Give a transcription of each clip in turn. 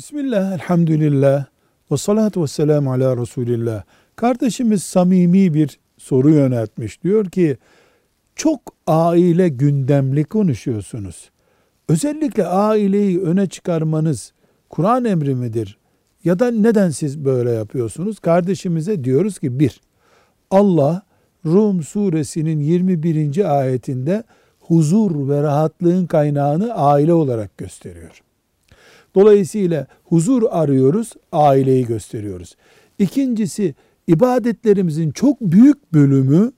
Bismillah, elhamdülillah, ve salatu ve selamu ala Resulillah. Kardeşimiz samimi bir soru yöneltmiş. Diyor ki, çok aile gündemli konuşuyorsunuz. Özellikle aileyi öne çıkarmanız Kur'an emri midir? Ya da neden siz böyle yapıyorsunuz? Kardeşimize diyoruz ki bir, Allah Rum suresinin 21. ayetinde huzur ve rahatlığın kaynağını aile olarak gösteriyor. Dolayısıyla huzur arıyoruz, aileyi gösteriyoruz. İkincisi ibadetlerimizin çok büyük bölümü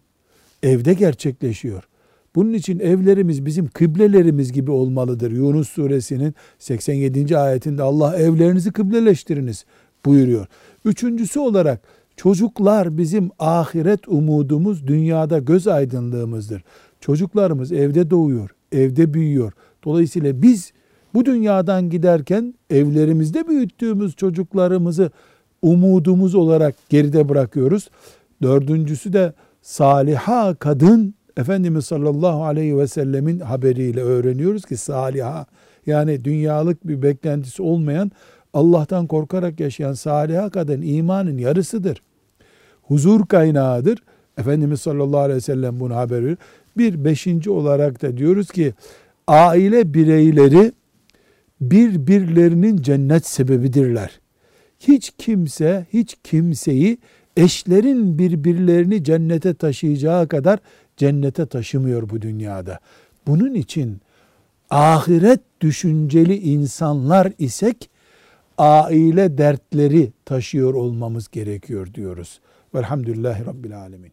evde gerçekleşiyor. Bunun için evlerimiz bizim kıblelerimiz gibi olmalıdır. Yunus suresinin 87. ayetinde Allah evlerinizi kıbleleştiriniz buyuruyor. Üçüncüsü olarak çocuklar bizim ahiret umudumuz, dünyada göz aydınlığımızdır. Çocuklarımız evde doğuyor, evde büyüyor. Dolayısıyla biz bu dünyadan giderken evlerimizde büyüttüğümüz çocuklarımızı umudumuz olarak geride bırakıyoruz. Dördüncüsü de saliha kadın Efendimiz sallallahu aleyhi ve sellemin haberiyle öğreniyoruz ki saliha yani dünyalık bir beklentisi olmayan Allah'tan korkarak yaşayan saliha kadın imanın yarısıdır. Huzur kaynağıdır. Efendimiz sallallahu aleyhi ve sellem bunu haber veriyor. Bir beşinci olarak da diyoruz ki aile bireyleri birbirlerinin cennet sebebidirler. Hiç kimse hiç kimseyi eşlerin birbirlerini cennete taşıyacağı kadar cennete taşımıyor bu dünyada. Bunun için ahiret düşünceli insanlar isek aile dertleri taşıyor olmamız gerekiyor diyoruz. Velhamdülillahi Rabbil Alemin.